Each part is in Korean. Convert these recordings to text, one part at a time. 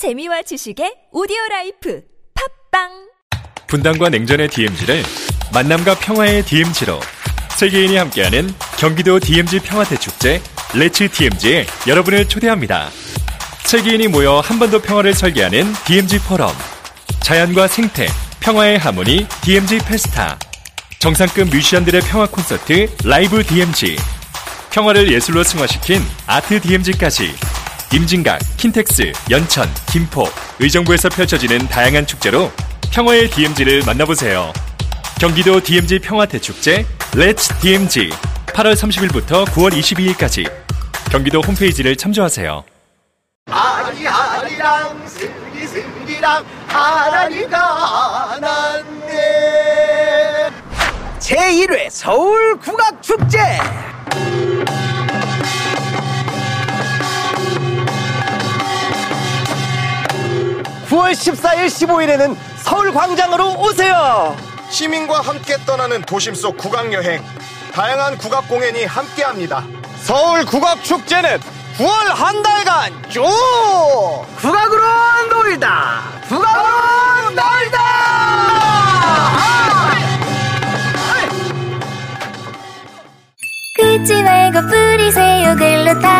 재미와 지식의 오디오 라이프. 팟빵! 분단과 냉전의 DMZ를 만남과 평화의 DMZ로 세계인이 함께하는 경기도 DMZ 평화대 축제 Let's DMZ에 여러분을 초대합니다. 세계인이 모여 한번더 평화를 설계하는 DMZ 포럼. 자연과 생태, 평화의 하모니 DMZ Festa. 정상급 뮤지션들의 평화 콘서트 Live DMZ 평화를 예술로 승화시킨 아트 DMZ까지 임진각, 킨텍스, 연천, 김포, 의정부에서 펼쳐지는 다양한 축제로 평화의 DMZ를 만나보세요. 경기도 DMZ 평화대축제 Let's DMZ 8월 30일부터 9월 22일까지 경기도 홈페이지를 참조하세요. 아리 아리랑 스리스리랑 하나니가 났네 제1회 서울 국악축제 9월 14일 15일에는 서울 광장으로 오세요 시민과 함께 떠나는 도심 속 국악 여행. 다양한 국악 공연이 함께합니다. 서울 국악 축제는 9월 한 달간 쭉 국악으로 놀다 국악으로 놀다 긁지 말고 뿌리세요 글루타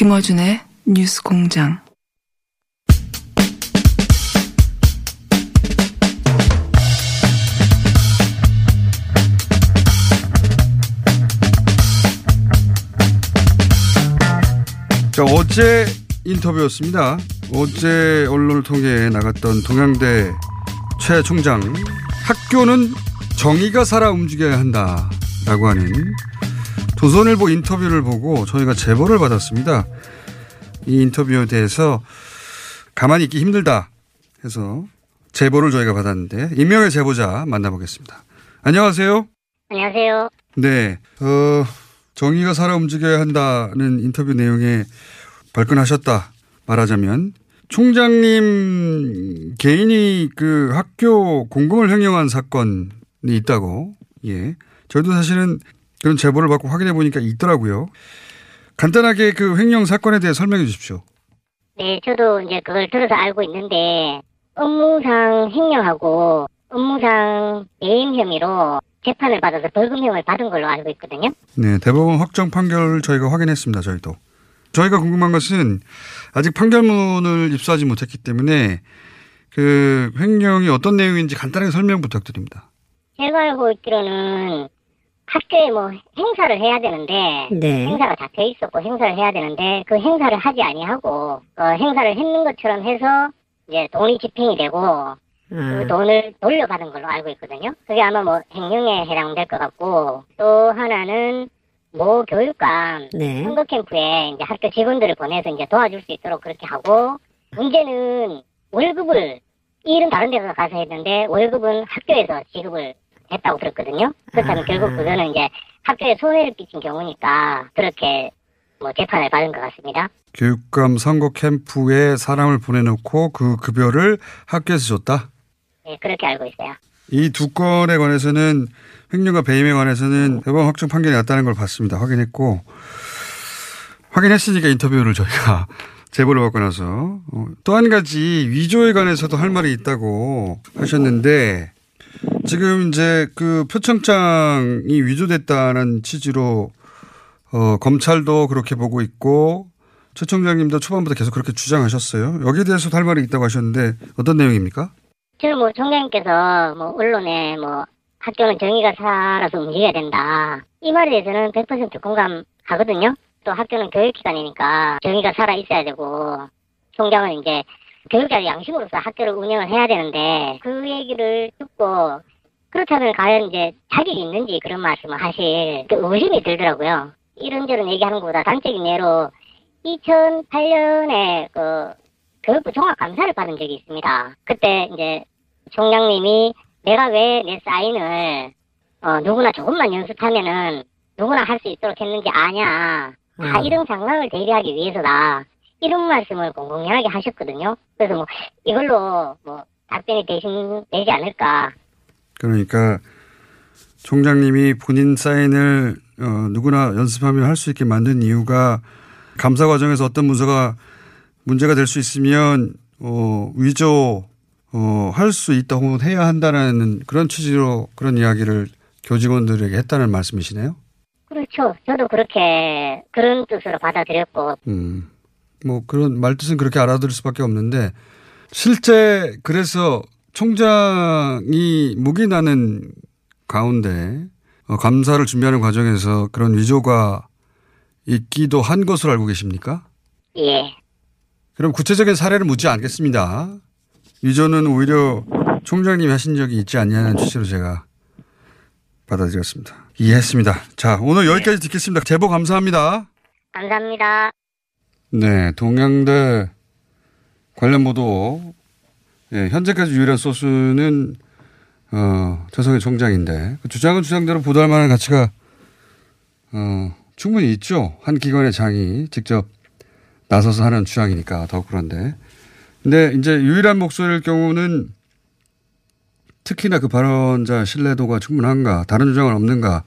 김어준의 뉴스 공장. 자, 어제 인터뷰였습니다. 어제 언론을 통해 나갔던 동양대 최 총장 학교는 정의가 살아 움직여야 한다라고 하는 조선일보 인터뷰를 보고 저희가 제보를 받았습니다. 이 인터뷰에 대해서 가만히 있기 힘들다 해서 제보를 저희가 받았는데 임명의 제보자 만나보겠습니다. 안녕하세요. 안녕하세요. 네, 어, 정의가 살아 움직여야 한다는 인터뷰 내용에 발끈하셨다 말하자면 총장님 개인이 그 학교 공금을 횡령한 사건이 있다고 예 저희도 사실은 그런 제보를 받고 확인해 보니까 있더라고요. 간단하게 그 횡령 사건에 대해 설명해 주십시오. 네, 저도 이제 그걸 들어서 알고 있는데 업무상 횡령하고 업무상 배임 혐의로 재판을 받아서 벌금형을 받은 걸로 알고 있거든요. 네, 대법원 확정 판결을 저희가 확인했습니다. 저희도. 저희가 궁금한 것은 아직 판결문을 입수하지 못했기 때문에 그 횡령이 어떤 내용인지 간단하게 설명 부탁드립니다. 제가 알고 있기로는 학교에 뭐 행사를 해야 되는데 네. 행사가 잡혀 있었고 행사를 해야 되는데 그 행사를 하지 아니하고 어, 행사를 했는 것처럼 해서 이제 돈이 집행이 되고 그 음. 돈을 돌려받은 걸로 알고 있거든요. 그게 아마 뭐 횡령에 해당될 것 같고 또 하나는 모 교육감 네. 선거 캠프에 이제 학교 직원들을 보내서 이제 도와줄 수 있도록 그렇게 하고 문제는 월급을 이 일은 다른 데서 가서 했는데 월급은 학교에서 지급을 했다고 들었거든요. 그렇다면 아. 결국 그거는 이제 학교에 손해를 끼친 경우니까 그렇게 뭐 재판을 받은 것 같습니다. 교육감 선거 캠프에 사람을 보내놓고 그 급여를 학교에서 줬다. 네, 그렇게 알고 있어요. 이 두 건에 관해서는 횡령과 배임에 관해서는 대법원 확정 판결이 났다는 걸 봤습니다. 확인했고 확인했으니까 인터뷰를 저희가 제보를 받고 나서 어, 또한 가지 위조에 관해서도 할 말이 있다고 하셨는데 지금 이제 그 표창장이 위조됐다는 취지로 어, 검찰도 그렇게 보고 있고 최 총장님도 초반부터 계속 그렇게 주장하셨어요. 여기에 대해서도 할 말이 있다고 하셨는데 어떤 내용입니까? 저는 뭐 총장님께서 뭐 언론에 뭐 학교는 정의가 살아서 움직여야 된다. 이 말에 대해서는 100% 공감하거든요. 또 학교는 교육기관이니까 정의가 살아 있어야 되고 총장은 이제 교육자 양심으로서 학교를 운영을 해야 되는데 그 얘기를 듣고 그렇다면 과연 이제 자격이 있는지 그런 말씀을 하실 그 의심이 들더라고요. 이런저런 얘기하는 것보다 단적인 예로 2008년에 그 교육부 종합감사를 받은 적이 있습니다. 그때 이제 총장님이 내가 왜 내 사인을 어, 누구나 조금만 연습하면은 누구나 할 수 있도록 했는지 아냐. 다 음. 이런 상황을 대비하기 위해서다. 이런 말씀을 공공연하게 하셨거든요. 그래서 뭐 이걸로 뭐 답변이 대신 되지 않을까. 그러니까 총장님이 본인 사인을 어, 누구나 연습하며 할 수 있게 만든 이유가 감사 과정에서 어떤 문서가 문제가 될 수 있으면 어, 위조 어, 할 수 있다 혹은 해야 한다는 그런 취지로 그런 이야기를 교직원들에게 했다는 말씀이시네요. 그렇죠. 저도 그렇게 그런 뜻으로 받아들였고 음, 뭐 그런 말뜻은 그렇게 알아들을 수밖에 없는데 실제 그래서 총장이 목이 나는 가운데 어, 감사를 준비하는 과정에서 그런 위조가 있기도 한 것으로 알고 계십니까? 예. 그럼 구체적인 사례를 묻지 않겠습니다. 위조는 오히려 총장님이 하신 적이 있지 않냐는 취지로 제가 받아들였습니다. 이해했습니다. 자, 오늘 여기까지 듣겠습니다. 제보 감사합니다. 감사합니다. 네, 동양대 관련 보도, 예, 현재까지 유일한 소스는, 어, 최성희 총장인데, 그 주장은 주장대로 보도할 만한 가치가, 어, 충분히 있죠. 한 기관의 장이 직접 나서서 하는 주장이니까 더욱 그런데. 근데 이제 유일한 목소리일 경우는 특히나 그 발언자 신뢰도가 충분한가, 다른 주장은 없는가,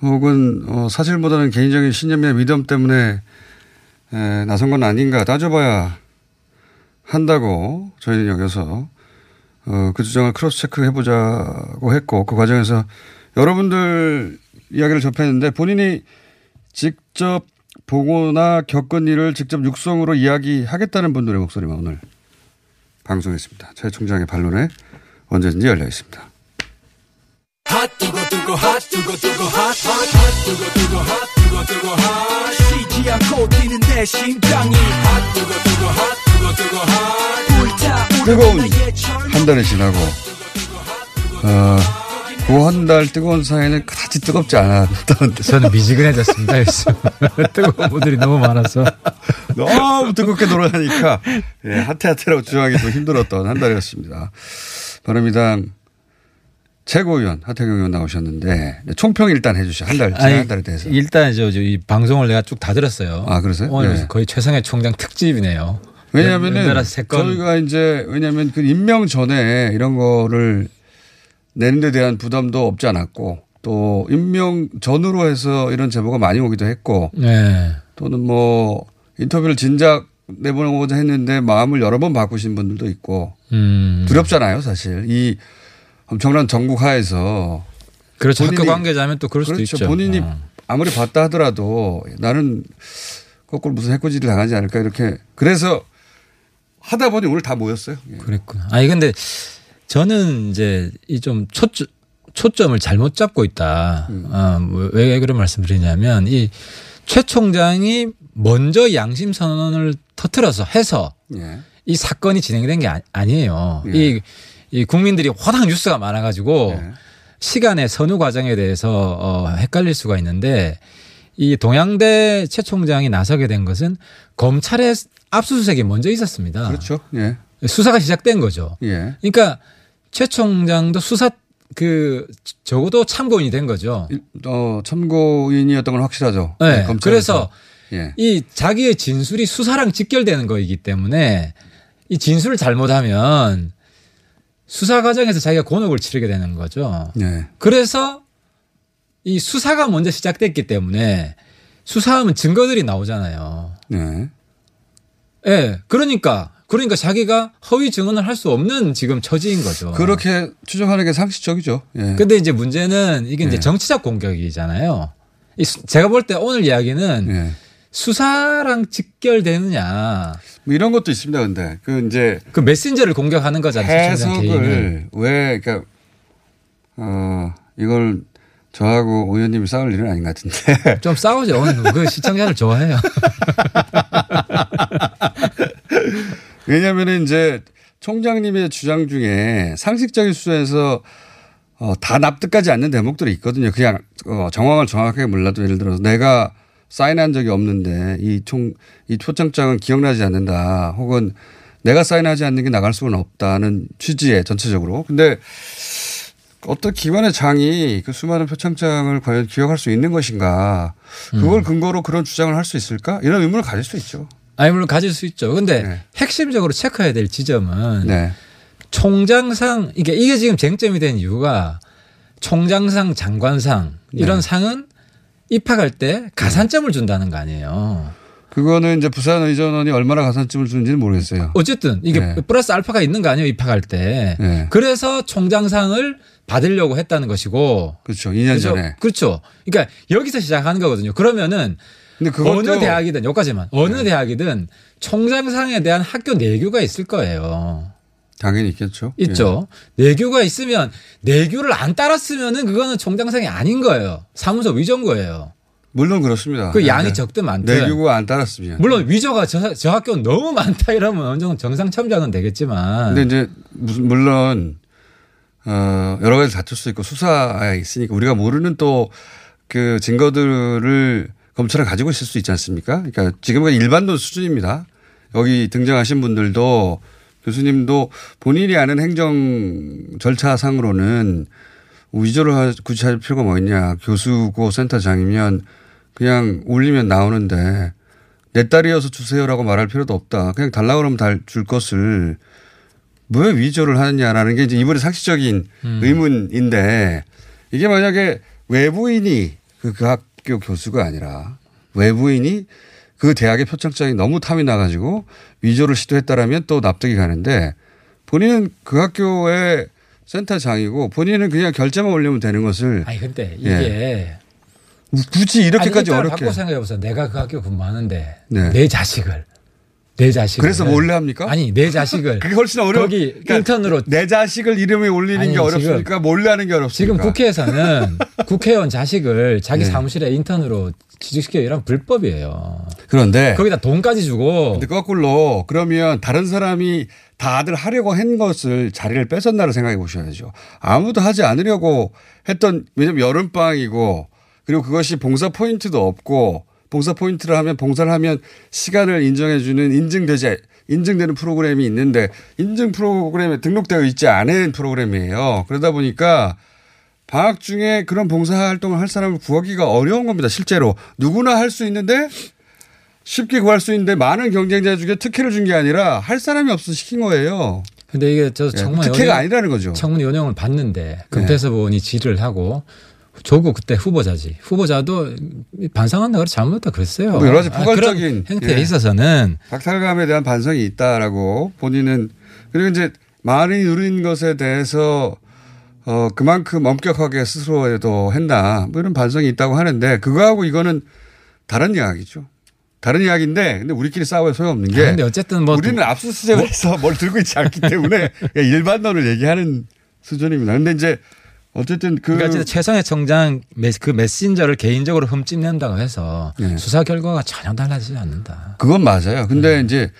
혹은, 어, 사실보다는 개인적인 신념이나 믿음 때문에 에, 나선 건 아닌가 따져봐야 한다고 저희는 여겨서 어, 그 주장을 크로스 체크 해보자고 했고 그 과정에서 여러분들 이야기를 접했는데 본인이 직접 보거나 겪은 일을 직접 육성으로 이야기하겠다는 분들의 목소리만 오늘 방송했습니다. 최 총장의 반론에 언제든지 열려 있습니다. 쉬지 않고 뛰는 내 심장이 뜨거운 한 달이 지나고 어, 그한달 뜨거운 사이는 그다지 뜨겁지 않았던 저는 미지근해졌습니다. 뜨거운 분들이 너무 많아서. 너무 뜨겁게 돌아가니까 예, 하태하태라고 주장하기 좀 힘들었던 한 달이었습니다. 바른미당 최고위원 하태경 의원 나오셨는데 총평 일단 해주시죠. 한 달, 지난 아니, 한 달에 대해서. 일단 저, 저이 방송을 내가 쭉 다 들었어요. 아, 그러세요? 오늘 네. 거의 최성의 총장 특집이네요. 왜냐하면은. 저희가 이제 왜냐하면 그 임명 전에 이런 거를 내는 데 대한 부담도 없지 않았고 또 임명 전으로 해서 이런 제보가 많이 오기도 했고 네. 또는 뭐 인터뷰를 진작 내보내고자 했는데 마음을 여러 번 바꾸신 분들도 있고 음. 두렵잖아요 사실 이 엄청난 전국 하에서 그렇죠. 본인이- 학교 관계자면 또 그럴 수도 그렇죠. 있죠. 본인이 어. 아무리 봤다 하더라도 나는 거꾸로 무슨 해코지를 당하지 않을까 이렇게 그래서 하다 보니 오늘 다 모였어요. 예. 그랬구나. 아니 근데 저는 이제 이 좀 초점 초점을 잘못 잡고 있다. 음. 어, 뭐왜 그런 말씀드리냐면 이 최 총장이 먼저 양심 선언을 터트려서 해서 예. 이 사건이 진행된 게 아, 니 에요 예. 이, 이 국민들이 워낙 뉴스가 많아가지고 예. 시간의 선후 과정에 대해서 어, 헷갈릴 수가 있는데 이 동양대 최 총장이 나서게 된 것은 검찰의 압수수색이 먼저 있었습니다. 그렇죠. 예. 수사가 시작된 거죠. 예. 그러니까 최 총장도 수사 그 적어도 참고인이 된 거죠. 어, 참고인이었던 건 확실하죠. 네. 검찰에서. 그래서 예. 이 자기의 진술이 수사랑 직결되는 거이기 때문에 이 진술을 잘못하면 수사 과정에서 자기가 곤혹을 치르게 되는 거죠. 예. 그래서 이 수사가 먼저 시작됐기 때문에 수사하면 증거들이 나오잖아요. 네. 예. 그러니까 그러니까 자기가 허위 증언을 할 수 없는 지금 처지인 거죠. 그렇게 추정하는 게 상식적이죠. 예. 근데 이제 문제는 이게 이제 예. 정치적 공격이잖아요. 제가 볼 때 오늘 이야기는 예. 수사랑 직결되느냐. 뭐 이런 것도 있습니다. 근데 그 이제 그 메신저를 공격하는 거잖아요. 해석을 왜 그러니까 어 이걸 저하고 오 의원님이 싸울 일은 아닌 것 같은데 좀 싸우죠. 그 시청자들 좋아해요. 왜냐하면 이제 총장님의 주장 중에 상식적인 수준에서 어, 다 납득하지 않는 대목들이 있거든요. 그냥 어, 정황을 정확하게 몰라도 예를 들어서 내가 사인한 적이 없는데 이 총, 이 초청장은 기억나지 않는다. 혹은 내가 사인하지 않는 게 나갈 수는 없다는 취지에 전체적으로. 근데 어떤 기관의 장이 그 수많은 표창장을 과연 기억할 수 있는 것인가. 그걸 근거로 그런 주장을 할 수 있을까? 이런 의문을 가질 수 있죠. 아니 물론 가질 수 있죠. 근데 네. 핵심적으로 체크해야 될 지점은 네. 총장상 이게 이게 지금 쟁점이 된 이유가 총장상, 장관상 이런 네. 상은 입학할 때 가산점을 준다는 거 아니에요. 그거는 이제 부산 의전원이 얼마나 가산점을 주는지는 모르겠어요. 어쨌든 이게 네. 플러스 알파가 있는 거 아니에요 입학할 때. 네. 그래서 총장상을 받으려고 했다는 것이고. 그렇죠. 2년 그죠? 전에. 그렇죠. 그러니까 여기서 시작하는 거거든요. 그러면은 근데 어느 대학이든 여기까지만 어느 대학이든 총장상에 대한 학교 내규가 있을 거예요. 당연히 있겠죠. 있죠. 내규가 있으면 내규를 안 따랐으면은 그거는 총장상이 아닌 거예요. 사무소 위조인 거예요. 물론 그렇습니다. 그 양이 네. 적든 많든. 내규가 안 따랐으면. 물론 위조가 저, 저 학교는 너무 많다 이러면 어느 정도 정상 참작은 되겠지만. 근데 이제 무슨 물론 어 여러 가지 다툴 수 있고 수사에 있으니까 우리가 모르는 또 그 증거들을 검찰에 가지고 있을 수 있지 않습니까? 그러니까 지금은 일반론 수준입니다. 여기 등장하신 분들도 교수님도 본인이 아는 행정 절차상으로는 위조를 하- 굳이 할 필요가 뭐 있냐. 교수고 센터장이면 그냥 올리면 나오는데 내 딸이어서 주세요라고 말할 필요도 없다. 그냥 달라고 그러면 달줄 것을 왜 위조를 하느냐라는 게 이제 이번에 상식적인 음. 의문인데 이게 만약에 외부인이 그, 그 학교 교수가 아니라 외부인이 그 대학의 표창장이 너무 탐이 나가지고 위조를 시도했다라면 또 납득이 가는데 본인은 그 학교의 센터장이고 본인은 그냥 결제만 올리면 되는 것을 아니 근데 이게 예. 굳이 이렇게까지 아니, 어렵게 바꿔 생각해 보세요. 내가 그 학교 근무하는데 네. 내 자식을 내 자식을 그래서 몰래 합니까? 아니 내 자식을 그게 훨씬 어려워. 거기 그러니까 인턴으로 내 자식을 이름에 올리는 아니, 게 어렵습니까? 몰래 하는 게 어렵습니까? 지금 국회에서는 국회의원 자식을 자기 네. 사무실에 인턴으로 취직시켜 이런 불법이에요. 그런데 거기다 돈까지 주고 근데 거꾸로 그러면 다른 사람이 다들 하려고 한 것을 자리를 뺏었나를 생각해 보셔야죠. 아무도 하지 않으려고 했던 왜냐면 여름방학이고 그리고 그것이 봉사 포인트도 없고 봉사 포인트를 하면 봉사를 하면 시간을 인정해 주는 인증되지 인증되는 프로그램이 있는데 인증 프로그램에 등록되어 있지 않은 프로그램이에요. 그러다 보니까 방학 중에 그런 봉사 활동을 할 사람을 구하기가 어려운 겁니다. 실제로 누구나 할 수 있는데 쉽게 구할 수 있는데 많은 경쟁자 중에 특혜를 준 게 아니라 할 사람이 없어서 시킨 거예요. 근데 이게 저 예, 청문 특혜가 연영- 아니라는 거죠. 네. 청문 연영을 봤는데 금태섭 의원이 질의를 하고 조국 그때 후보자지 후보자도 반성한다 그래 잘못했다 그랬어요. 뭐 여러 가지 아, 포괄적인 그런 행태에 예. 있어서는 박탈감에 대한 반성이 있다라고 본인은 그리고 이제 많이 누린 것에 대해서 어 그만큼 엄격하게 스스로에도 했나 뭐 이런 반성이 있다고 하는데 그거하고 이거는 다른 이야기죠. 다른 이야기인데 근데 우리끼리 싸워야 소용없는 게 아, 근데 어쨌든 뭐 우리는 압수수색을 해서 뭘 들고 있지 않기 때문에 그냥 일반론을 얘기하는 수준입니다. 근데 이제 어쨌든 그 그러니까 최성해 청장 메- 그 메신저를 개인적으로 흠집낸다고 해서 네. 수사 결과가 전혀 달라지지 않는다. 그건 맞아요. 근데 음. 이제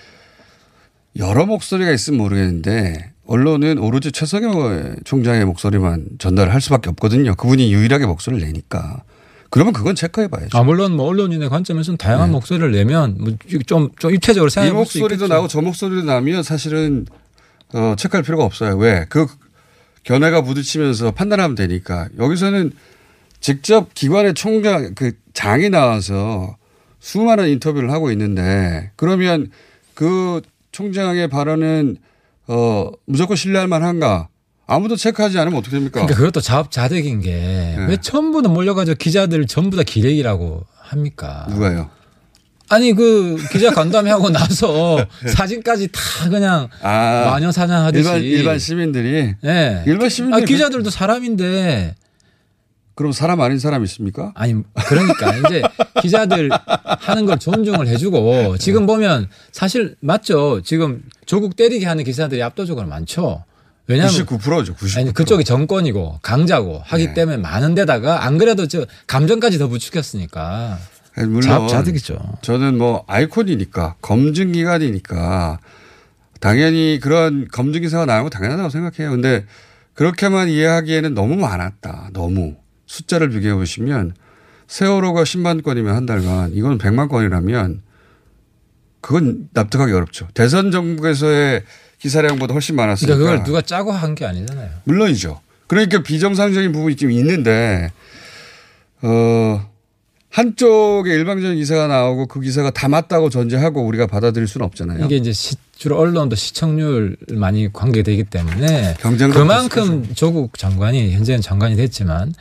여러 목소리가 있으면 모르겠는데 언론은 오로지 최성현 총장의 목소리만 전달할 수밖에 없거든요. 그분이 유일하게 목소리를 내니까. 그러면 그건 체크해 봐야죠. 아 물론 뭐 언론인의 관점에서는 다양한 목소리를 내면 뭐좀좀 좀 입체적으로 이 생각해 볼수 목소리도 있겠죠. 나고 저 목소리도 나면 사실은 어, 체크할 필요가 없어요. 왜? 그 견해가 부딪히면서 판단하면 되니까. 여기서는 직접 기관의 총장, 그 장이 나와서 수많은 인터뷰를 하고 있는데 그러면 그 총장의 발언은 어, 무조건 신뢰할 만한가? 아무도 체크하지 않으면 어떻게 됩니까? 그러니까 그것도 자업자득인 게왜 네. 전부 다 몰려가지고 기자들 전부 다 기레기라고 합니까? 누가요? 아니 그 기자 간담회하고 나서 사진까지 다 그냥 네. 아, 마녀 사냥하듯이 일반, 일반 시민들이. 네. 일반 시민들이. 아, 기자들도 사람인데 그럼 사람 아닌 사람 있습니까? 아니 그러니까 이제 기자들 하는 걸 존중을 해주고 지금 보면 사실 맞죠. 지금 조국 때리게 하는 기사들이 압도적으로 많죠. 왜냐하면 99%죠. 99%. 아니 그쪽이 정권이고 강자고 하기 네. 때문에 많은 데다가 안 그래도 저 감정까지 더 부추겼으니까 물론 자업자득이죠. 저는 뭐 아이콘이니까 검증 기관이니까 당연히 그런 검증 기사가 나오고 당연하다고 생각해요. 근데 그렇게만 이해하기에는 너무 많았다. 너무. 숫자를 비교해 보시면 세월호가 10만 건이면 한 달간 이건 100만 건이라면 그건 납득하기 어렵죠. 대선 정부에서의 기사량보다 훨씬 많았으니까. 그러니까 그걸 누가 짜고 한 게 아니잖아요. 물론이죠. 그러니까 비정상적인 부분이 좀 있는데 어 한쪽에 일방적인 기사가 나오고 그 기사가 다 맞다고 전제하고 우리가 받아들일 수는 없잖아요. 이게 이제 시, 주로 언론도 시청률 많이 관계되기 때문에 그만큼 조국 장관이 현재는 장관이 됐지만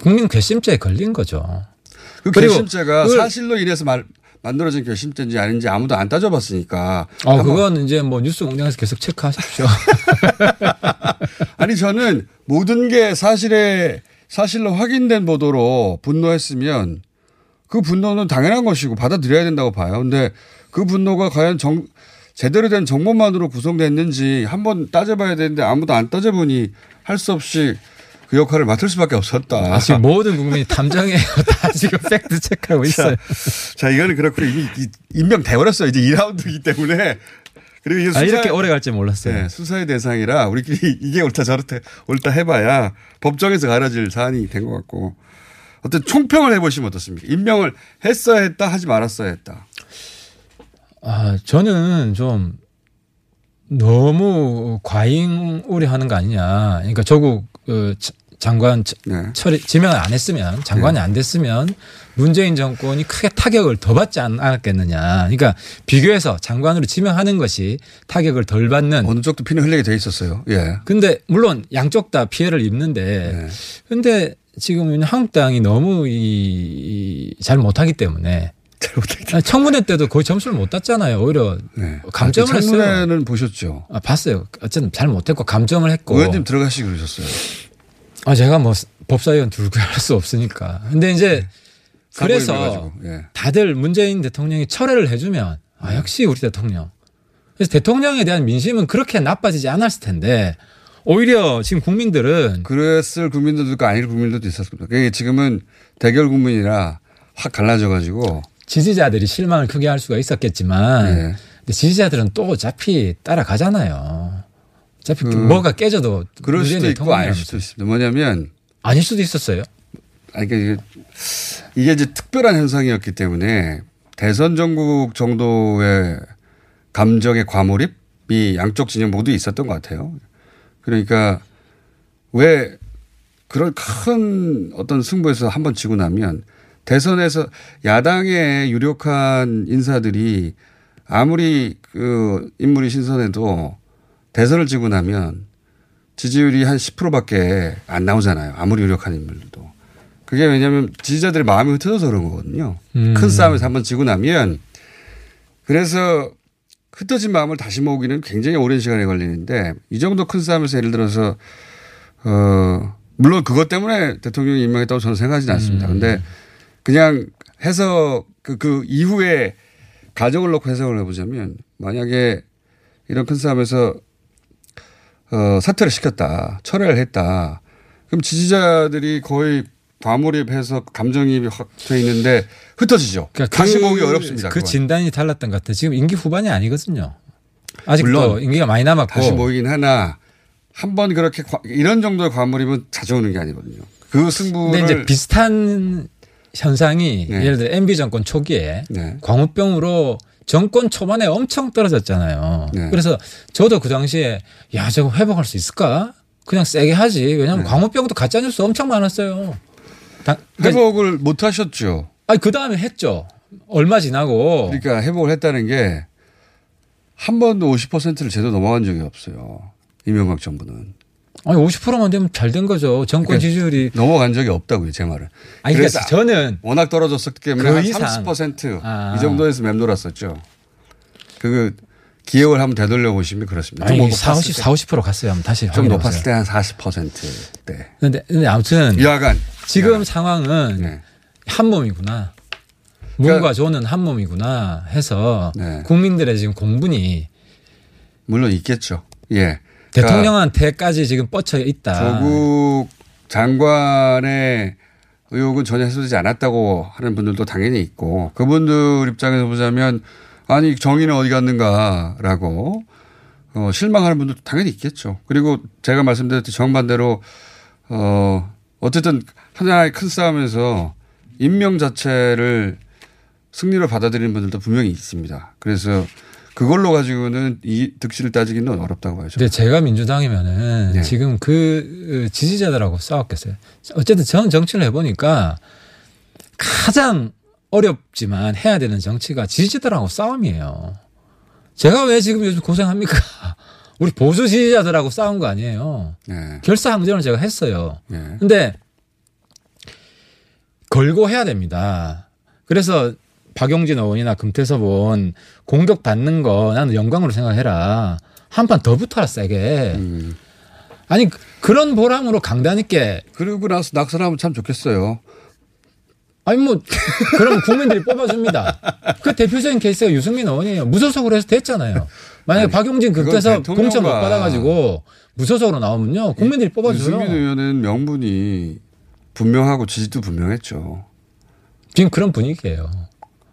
국민 괘씸죄에 걸린 거죠. 그 결심죄가 그걸- 사실로 인해서 말, 만들어진 결심죄인지 아닌지 아무도 안 따져봤으니까. 어, 그건 이제 뭐 뉴스 공장에서 계속 체크하십시오. 아니 저는 모든 게 사실에 사실로 확인된 보도로 분노했으면 그 분노는 당연한 것이고 받아들여야 된다고 봐요. 근데 그 분노가 과연 정, 제대로 된 정보만으로 구성됐는지 한번 따져봐야 되는데 아무도 안 따져보니 할 수 없이 그 역할을 맡을 수밖에 없었다. 아, 지금 모든 국민이 탐정이에요. 다 지금 팩트 체크하고 있어요. 자, 이거는 그렇고 이미 이- 임명돼버렸어요. 이제 2라운드이기 때문에. 그리고 이게 아, 수사- 이렇게 오래 갈지 몰랐어요. 네, 수사의 대상이라 우리끼리 이게 옳다 저렇다 옳다 해봐야 법정에서 가려질 사안이 된 것 같고 어떤 총평을 해보시면 어떻습니까? 임명을 했어야 했다 하지 말았어야 했다. 아, 저는 좀 너무 과잉 우려하는 거 아니냐. 그러니까 조국 어, 차- 장관 처- 네. 처리 지명을 안 했으면 장관이 안 됐으면 문재인 정권이 크게 타격을 더 받지 않- 않았겠느냐. 그러니까 비교해서 장관으로 지명하는 것이 타격을 덜 받는 어느 쪽도 피는 흘리게 돼 있었어요. 예. 근데 물론 양쪽 다 피해를 입는데 네. 근데 지금 한국 당이 너무 이, 이- 잘 못하기 때문에 아니, 청문회 때도 거의 점수를 못 땄잖아요. 오히려 감점을 아, 그 했어요. 청문회는 보셨죠? 아, 봤어요. 어쨌든 잘 못했고 감점을 했고. 의원님 들어가시기 그러셨어요. 아 제가 뭐 법사위원 들고 할 수 없으니까. 근데 이제 사고에 그래서 예. 다들 문재인 대통령이 철회를 해주면 아 역시 우리 대통령. 그래서 대통령에 대한 민심은 그렇게 나빠지지 않았을 텐데 오히려 지금 국민들은 그랬을 국민들도 있고 아닐 국민들도 있었습니다. 그게 지금은 대결 국민이라 확 갈라져 가지고 지지자들이 실망을 크게 할 수가 있었겠지만 네. 근데 지지자들은 또 어차피 따라가잖아요. 어차피 그- 뭐가 깨져도 그럴 수도 있고 아닐. 수도 있습니다. 뭐냐면 아닐 수도 있었어요. 아니, 그러니까 이게, 이게 이제 특별한 현상이었기 때문에 대선 전국 정도의 감정의 과몰입이 양쪽 진영 모두 있었던 것 같아요. 그러니까 왜 그런 큰 어떤 승부에서 한 번 지고 나면 대선에서 야당의 유력한 인사들이 아무리 그 인물이 신선해도 대선을 지고 나면 지지율이 한 10%밖에 안 나오잖아요. 아무리 유력한 인물들도. 그게 왜냐하면 지지자들의 마음이 흩어져서 그런 거거든요. 음. 큰 싸움에서 한 번 지고 나면 그래서 흩어진 마음을 다시 모으기는 굉장히 오랜 시간이 걸리는데 이 정도 큰 싸움에서 예를 들어서 어 물론 그것 때문에 대통령이 임명했다고 저는 생각하지는 않습니다. 음. 근데 그냥 해석 그, 그 이후에 가정을 놓고 해석을 해보자면 만약에 이런 큰 싸움에서 어, 사퇴를 시켰다. 철회를 했다. 그럼 지지자들이 거의 과몰입해서 감정이입이 확돼 있는데 흩어지죠. 다시 모으기 어렵습니다. 그 그건. 진단이 달랐던 것 같아요. 지금 임기 후반이 아니거든요. 아직도 임기가 많이 남았고. 다시 모이긴 하나 한 번 그렇게 과- 이런 정도의 과몰입은 자주 오는 게 아니거든요. 그 승부를 근데 이제 비슷한 현상이 네. 예를 들어 MB 정권 초기에 네. 광우병으로 정권 초반에 엄청 떨어졌잖아요. 네. 그래서 저도 그 당시에 야 저거 회복할 수 있을까? 그냥 세게 하지. 왜냐하면 네. 광우병도 가짜 뉴스 엄청 많았어요. 당- 그러니까 회복을 못 하셨죠. 아니 그 다음에 했죠. 얼마 지나고 그러니까 회복을 했다는 게 한 번도 50%를 제대로 넘어간 적이 없어요. 이명박 정부는. 아니 50%만 되면 잘 된 거죠. 정권 그러니까 지지율이 넘어간 적이 없다고요, 제 말은. 아니 그러니까 저는 워낙 떨어졌었기 때문에 그한 이상. 30%이 아. 정도에서 맴돌았었죠. 그 기억을 한번 되돌려 보시면 그렇습니다. 좀 아니, 높았을 4, 50, 때. 4, 50% 갔어요. 한번 다시 좀 높았을. 때 한 40%대. 근데, 근데 아무튼 여하간 지금 여하간. 상황은 네. 한 몸이구나. 그러니까 조는 한 몸이구나 해서 네. 국민들의 지금 공분이 물론 있겠죠. 예. 그러니까 대통령한테까지 지금 뻗쳐 있다. 조국 장관의 의혹은 전혀 해소되지 않았다고 하는 분들도 당연히 있고 그분들 입장에서 보자면 아니 정의는 어디 갔는가라고 어, 실망하는 분들도 당연히 있겠죠. 그리고 제가 말씀드렸듯이 정반대로 어, 어쨌든 하나의 큰 싸움에서 임명 자체를 승리로 받아들이는 분들도 분명히 있습니다. 그래서 그걸로 가지고는 이 득실을 따지기는 어렵다고 봐야죠. 근데 제가 민주당이면은 네. 지금 그 지지자들하고 싸웠겠어요. 어쨌든 전 정치를 해보니까 가장 어렵지만 해야 되는 정치가 지지자들하고 싸움이에요. 제가 왜 지금 요즘 고생합니까? 우리 보수 지지자들하고 싸운 거 아니에요. 네. 결사항전을 제가 했어요. 네. 근데 걸고 해야 됩니다. 그래서 박용진 의원이나 금태섭 의원 공격 받는 거 나는 영광으로 생각해라. 한 판 더 붙어라 세게. 음. 아니 그런 보람으로 강단 있게 그러고 나서 낙선하면 참 좋겠어요. 아니 뭐 그럼 국민들이 뽑아줍니다. 그 대표적인 케이스가 유승민 의원이에요. 무소속으로 해서 됐잖아요. 만약에 아니, 박용진 대통령과- 공천 못 받아가지고 무소속으로 나오면요 국민들이 뽑아줘요. 유승민 의원은 명분이 분명하고 지지도 분명했죠. 지금 그런 분위기예요.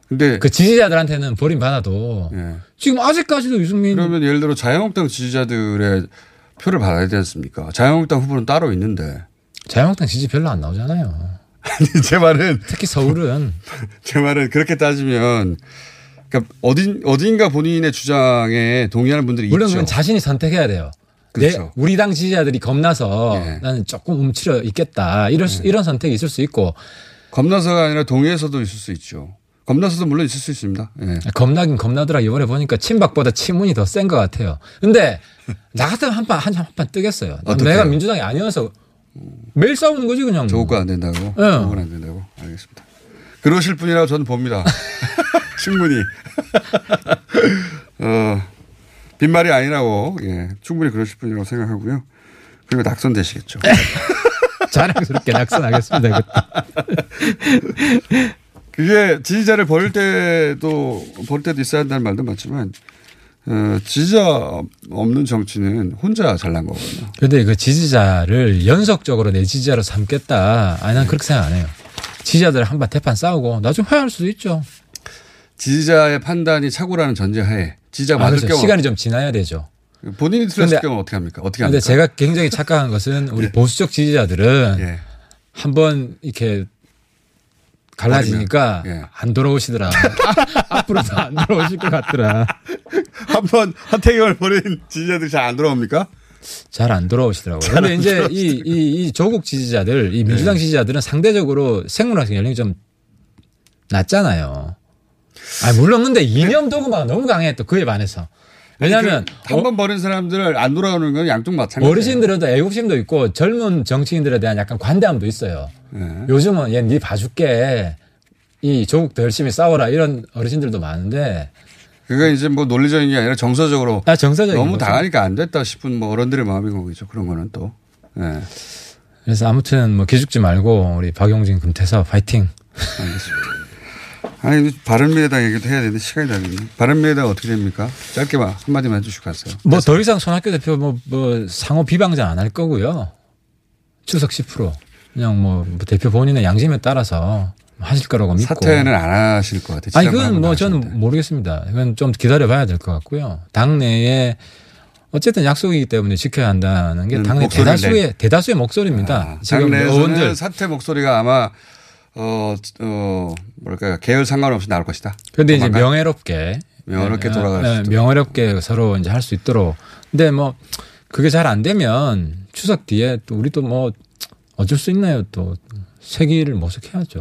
근데 그 지지자들한테는 버림받아도 예. 지금 아직까지도 유승민 그러면 예를 들어 자유한국당 지지자들의 표를 받아야 되지 않습니까? 자유한국당 후보는 따로 있는데. 자유한국당 지지 별로 안 나오잖아요. 아니, 제 말은. 특히 서울은. 제 말은 그렇게 따지면, 그러니까 어딘, 어딘가 본인의 주장에 동의하는 분들이 물론 있죠. 자신이 선택해야 돼요. 그렇죠. 내, 우리 당 지지자들이 겁나서 예. 나는 조금 움츠려 있겠다. 이럴 수, 이런 선택이 있을 수 있고 겁나서가 아니라 동의해서도 있을 수 있죠. 겁나서도 물론 있을 수 있습니다. 예. 겁나긴 겁나더라. 이번에 보니까 친박보다 친문이 더 센 것 같아요. 근데 나 같으면 한 판, 한판 뜨겠어요. 내가 민주당이 아니어서 매일 싸우는 거지 그냥. 조국과 안 된다고? 예. 조국은 안 된다고? 알겠습니다. 그러실 분이라고 저는 봅니다. 충분히. 어, 빈말이 아니라고, 예. 충분히 그러실 분이라고 생각하고요. 그리고 낙선되시겠죠. 자랑스럽게 낙선하겠습니다. 그게 지지자를 버릴 때도, 버릴 때도 있어야 한다는 말도 맞지만, 어, 지지자 없는 정치는 혼자 잘난 거거든요. 근데 그 지지자를 연속적으로 내 지지자로 삼겠다. 아니, 난 그렇게 생각 안 해요. 지지자들 한번 대판 싸우고 나중에 회할 수도 있죠. 지지자의 판단이 착오라는 전제하에 지지자가 아, 맞을 그렇죠. 경우 시간이 좀 지나야 되죠. 본인이 틀렸을 근데- 경우 어떻게 합니까? 어떻게 근데 합니까? 제가 굉장히 착각한 것은 우리 보수적 지지자들은 예. 한번 이렇게 갈라지니까 예. 안 돌아오시더라. 앞으로도 안 돌아오실 것 같더라. 한번 하태경을 버린 지지자들이 잘 안 돌아옵니까? 잘 안 돌아오시더라고요. 근데 이제 이, 이, 이 조국 지지자들, 이 민주당 네. 지지자들은 상대적으로 생물학적 연령이 좀 낮잖아요. 아 물론 근데 이념 도구가 너무 강해 또 그에 반해서. 왜냐하면 그한번 버린 사람들을 안 돌아오는 건 양쪽 마찬가지. 어르신들에도 애국심도 있고 젊은 정치인들에 대한 약간 관대함도 있어요. 네. 요즘은 얘네 봐줄게. 이 조국 더 열심히 싸워라 이런 어르신들도 많은데 그게 이제 뭐 논리적인 게 아니라 정서적으로 아, 정서적인 너무 거죠. 당하니까 안 됐다 싶은 뭐 어른들의 마음인 거겠죠. 그런 거는 또. 예. 그래서 아무튼 뭐 기죽지 말고 우리 박용진 금태섭 파이팅. 알겠습니다. 아니 바른미래당 얘기도 해야 되는데 시간이 다르네. 바른미래당 어떻게 됩니까? 짧게만 한마디만 해주시고 가세요. 뭐 더 이상 손학규 대표 뭐, 뭐 상호 비방자 안 할 거고요. 추석 10% 그냥 뭐 대표 본인의 양심에 따라서 하실 거라고 믿고. 사퇴는 안 하실 것 같아요. 아니 그건 뭐. 저는 모르겠습니다. 이건 좀 기다려봐야 될 것 같고요. 당내에 어쨌든 약속이기 때문에 지켜야 한다는 게 음, 당내 대다수의 내- 대다수의 목소리입니다. 지금 당내에서는 의원들 사퇴 목소리가 아마 어, 어, 뭐랄까, 계열 상관없이 나올 것이다. 그런데 이제. 명예롭게 명예롭게 예, 돌아갈 예, 수 있도록. 명예롭게 서로 이제 할 수 있도록. 근데 뭐 그게 잘 안 되면 추석 뒤에 또 우리도 뭐 어쩔 수 있나요? 또 세기를 모색해야죠.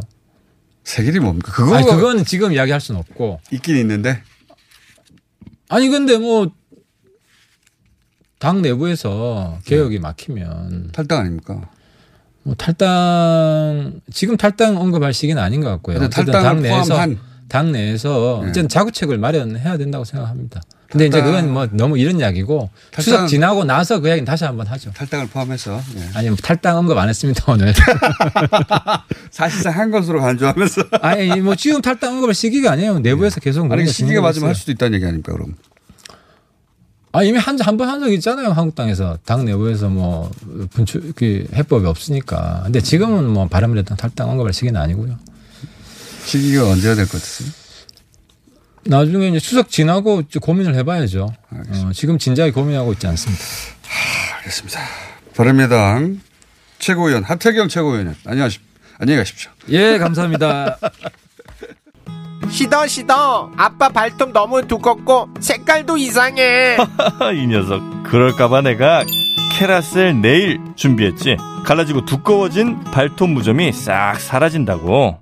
세길이 뭡니까? 그거 아니 그건 지금 이야기할 수는 없고. 있긴 있는데. 아니 근데 뭐 당 내부에서 개혁이 막히면 탈당 아닙니까? 뭐 탈당 지금 탈당 언급할 시기는 아닌 것 같고요. 근데 어쨌든 탈당을 당 내에서 당 내에서 네. 어쨌든 자구책을 마련해야 된다고 생각합니다. 근데 이제 그건 뭐 너무 이런 이야기고 추석 지나고 나서 그 이야기는 다시 한번 하죠. 탈당을 포함해서 예. 아니 뭐 탈당 언급 안 했습니다 오늘. 사실상 한 것으로 간주하면서 아니 뭐 지금 탈당 언급할 시기가 아니에요. 내부에서 계속 아니 시기가 맞으면 할 있어요. 수도 있다는 얘기 아닙니까 그럼? 아 이미 한 한 번 한 적 있잖아요 한국당에서 당 내부에서 뭐 분출 그 해법이 없으니까. 근데 지금은 뭐 바람이랬던 탈당 언급할 시기는 아니고요. 시기가 언제가 될 것 같으세요? 나중에 이제 추석 지나고 좀 고민을 해봐야죠. 어, 지금 진작에 고민하고 있지 않습니다. 알겠습니다. 바른미래당 최고위원 하태경 최고위원 안녕하십 안녕히 가십시오. 예, 감사합니다. 시더 시더 아빠 발톱 너무 두껍고 색깔도 이상해 이 녀석 그럴까봐 내가 캐라셀 네일 준비했지 갈라지고 두꺼워진 발톱 무좀이 싹 사라진다고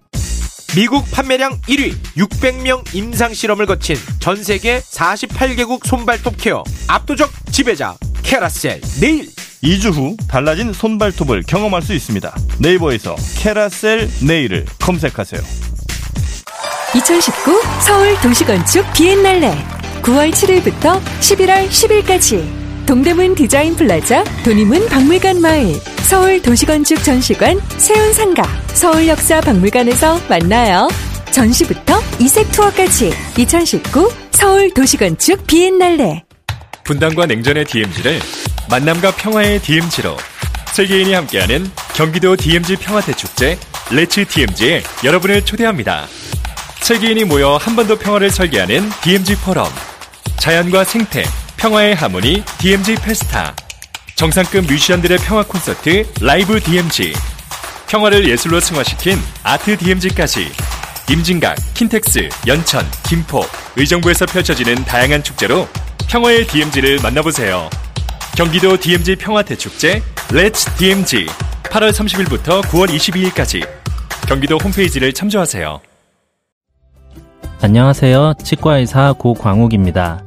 미국 판매량 1위 600명 임상 실험을 거친 전 세계 48개국 손발톱 care 압도적 지배자 캐라셀 네일. 2주 후 달라진 손발톱을 경험할 수 있습니다. 네이버에서 캐라셀 네일을 검색하세요. 2019 서울 도시건축 비엔날레 9월 7일부터 11월 10일까지 동대문 디자인 플라자 돈의문 박물관 마을 서울 도시건축 전시관 세운상가 서울역사 박물관에서 만나요. 전시부터 이색 투어까지 2019 서울 도시건축 비엔날레 분당과 냉전의 DMZ를 만남과 평화의 DMZ로 세계인이 함께하는 경기도 DMZ 평화대 축제 레츠 DMZ에 여러분을 초대합니다. 세계인이 모여 한 번 더 평화를 설계하는 DMZ 포럼 자연과 생태, 평화의 하모니 DMZ 페스타 정상급 뮤지션들의 평화 콘서트 라이브 DMZ 평화를 예술로 승화시킨 아트 DMZ까지 임진각, 킨텍스, 연천, 김포, 의정부에서 펼쳐지는 다양한 축제로 평화의 DMZ를 만나보세요. 경기도 DMZ 평화대축제 Let's DMZ 8월 30일부터 9월 22일까지 경기도 홈페이지를 참조하세요. 안녕하세요. 치과의사 고광욱입니다.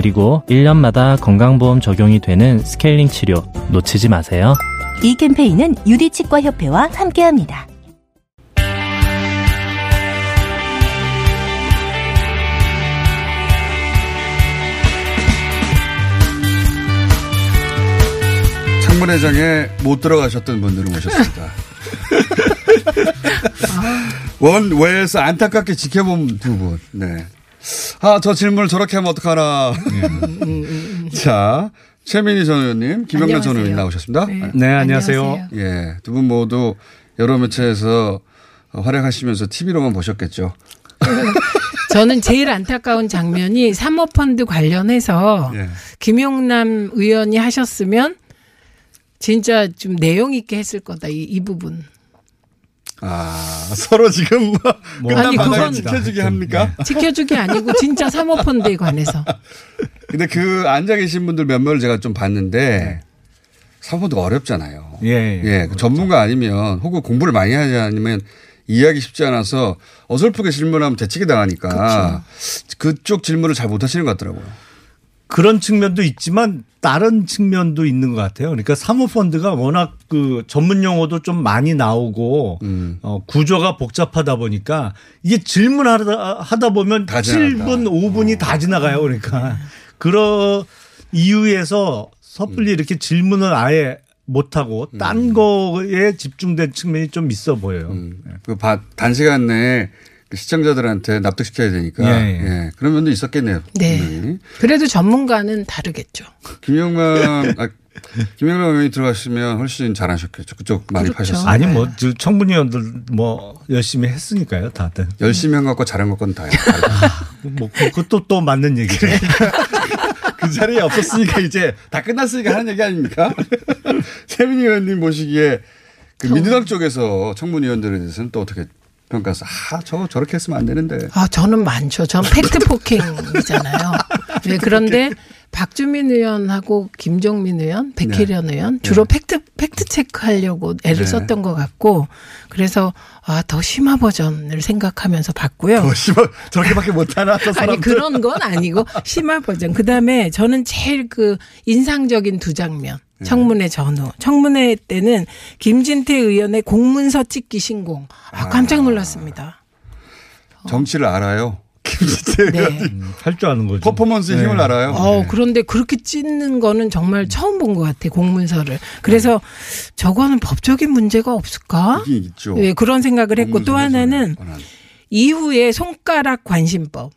그리고 1년마다 건강보험 적용이 되는 스케일링 치료 놓치지 마세요. 이 캠페인은 유디치과협회와 함께합니다. 창문회장에 못 들어가셨던 분들을 모셨습니다. 원 외에서 안타깝게 지켜본 두 분. 네. 아, 저 질문을 저렇게 하면 어떡하나. 자, 최민희 전 의원님, 김영란 전 의원님 나오셨습니다. 네. 네, 안녕하세요. 예, 두 분 모두 여러 매체에서 활약하시면서 TV로만 보셨겠죠. 저는 제일 안타까운 장면이 사모펀드 관련해서 예. 김용남 의원이 하셨으면 진짜 좀 내용 있게 했을 거다 이, 이 부분. 아 서로 지금 뭐 끝난 아니, 바닥을 그건- 지켜주게 합니까? 지켜주기 아니고 진짜 사모펀드에 관해서. 근데 그 앉아 계신 분들 몇몇을 제가 좀 봤는데 사모펀드가 어렵잖아요. 예, 예, 그 전문가 아니면 혹은 공부를 많이 하지 않으면 이해하기 쉽지 않아서 어설프게 질문하면 대치기 당하니까 그쪽 질문을 잘 못하시는 것 같더라고요. 그런 측면도 있지만 다른 측면도 있는 것 같아요. 그러니까 사모펀드가 워낙 그 전문 용어도 좀 많이 나오고 음. 어, 구조가 복잡하다 보니까 이게 질문하다 하다 보면 다 지나간다. 7분, 5분이 다 지나가요. 그러니까 그런 이유에서 섣불리 이렇게 질문을 아예 못하고 딴 거에 집중된 측면이 좀 있어 보여요. 그 바- 단시간 내에 그 시청자들한테 납득시켜야 되니까. 예, 예. 예, 그런 면도 있었겠네요. 네. 분명히. 그래도 전문가는 다르겠죠. 김영만, 아, 김영만 의원이 들어가시면 훨씬 잘하셨겠죠. 그쪽 많이 그렇죠. 파셨어요. 아니 뭐저 청문위원들 뭐 열심히 했으니까요, 다들. 열심히 한 것과 잘한 것과는 달라요. 뭐 그것도 또 맞는 얘기죠. 그 자리에 없었으니까 이제 다 끝났으니까 하는 얘기 아닙니까? 최민희 의원님 보시기에 그 민주당 쪽에서 청문위원들에 대해서는 또 어떻게 평가해서 아, 저거 저렇게 했으면 안 되는데. 아, 저는 많죠. 전 팩트 폭행이잖아요. 네, 그런데 박주민 의원하고 김종민 의원, 백혜련 의원 주로 팩트 팩트 체크하려고 애를 네. 썼던 것 같고 그래서 아, 더 심화 버전을 생각하면서 봤고요. 더 심화 저렇게밖에 못하나 저 아니. 그런 건 아니고 심화 버전. 그 다음에 저는 제일 그 인상적인 두 장면. 네. 청문회 전후. 청문회 때는 김진태 의원의 공문서 찍기 신공. 아, 깜짝 놀랐습니다. 정치를 알아요. 네. 할줄 아는 거죠. 퍼포먼스의 네. 힘을 알아요. 어, 그런데 그렇게 찢는 거는 정말 처음 본 것 같아, 공문서를. 그래서 저거는 법적인 문제가 없을까? 이게 있죠. 네, 그런 생각을 했고 또 하나는 이후에 손가락 관심법.